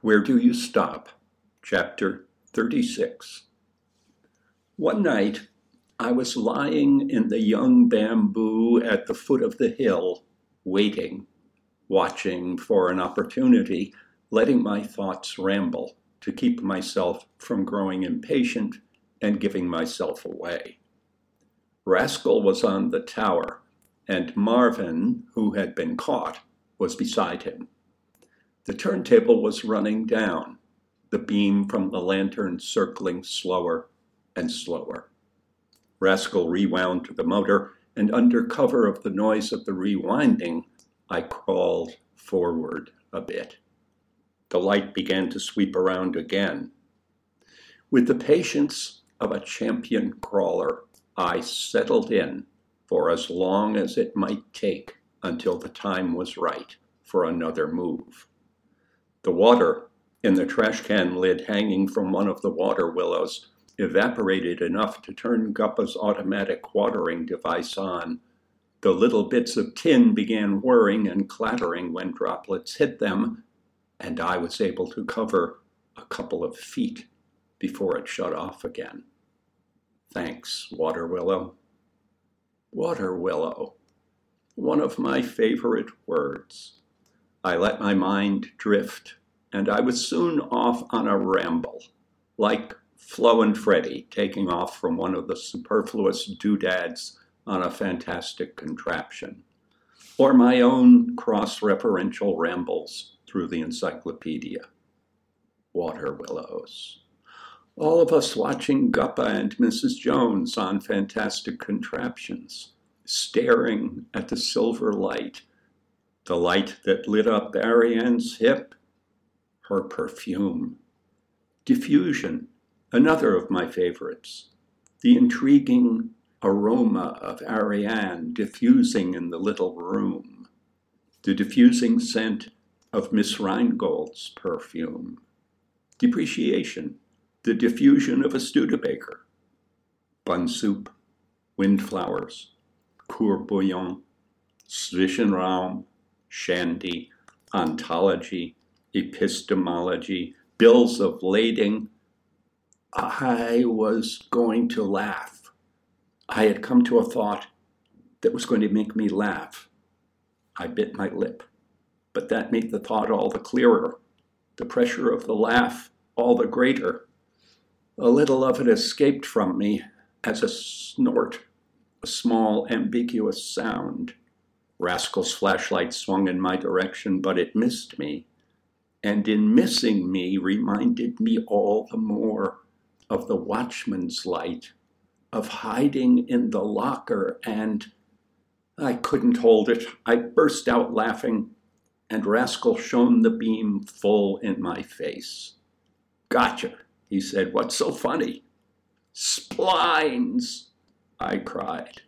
Where Do You Stop? Chapter 36. One night, I was lying in the young bamboo at the foot of the hill, waiting, watching for an opportunity, letting my thoughts ramble to keep myself from growing impatient and giving myself away. Rascal was on the tower, and Marvin, who had been caught, was beside him. The turntable was running down, the beam from the lantern circling slower and slower. Rascal rewound to the motor, and under cover of the noise of the rewinding, I crawled forward a bit. The light began to sweep around again. With the patience of a champion crawler, I settled in for as long as it might take until the time was right for another move. The water in the trash can lid hanging from one of the water willows evaporated enough to turn Guppa's automatic watering device on. The little bits of tin began whirring and clattering when droplets hit them, and I was able to cover a couple of feet before it shut off again. Thanks, Water Willow. Water Willow, one of my favorite words. I let my mind drift, and I was soon off on a ramble, like Flo and Freddie taking off from one of the superfluous doodads on a fantastic contraption, or my own cross referential rambles through the encyclopedia. Water willows. All of us watching Guppa and Mrs. Jones on fantastic contraptions, staring at the silver light the light that lit up Ariane's hip, her perfume. Diffusion, another of my favorites. The intriguing aroma of Ariane diffusing in the little room. The diffusing scent of Miss Rheingold's perfume. Depreciation, the diffusion of a Studebaker. Bun soup, windflowers, court bouillon, Zwischenraum, shandy, ontology, epistemology, bills of lading. I was going to laugh. I had come to a thought that was going to make me laugh. I bit my lip, but that made the thought all the clearer, the pressure of the laugh all the greater. A little of it escaped from me as a snort, a small ambiguous sound. Rascal's flashlight swung in my direction, but it missed me, and in missing me reminded me all the more of the watchman's light, of hiding in the locker, and I couldn't hold it. I burst out laughing, and Rascal shone the beam full in my face. Gotcha, he said. What's so funny? Splines, I cried.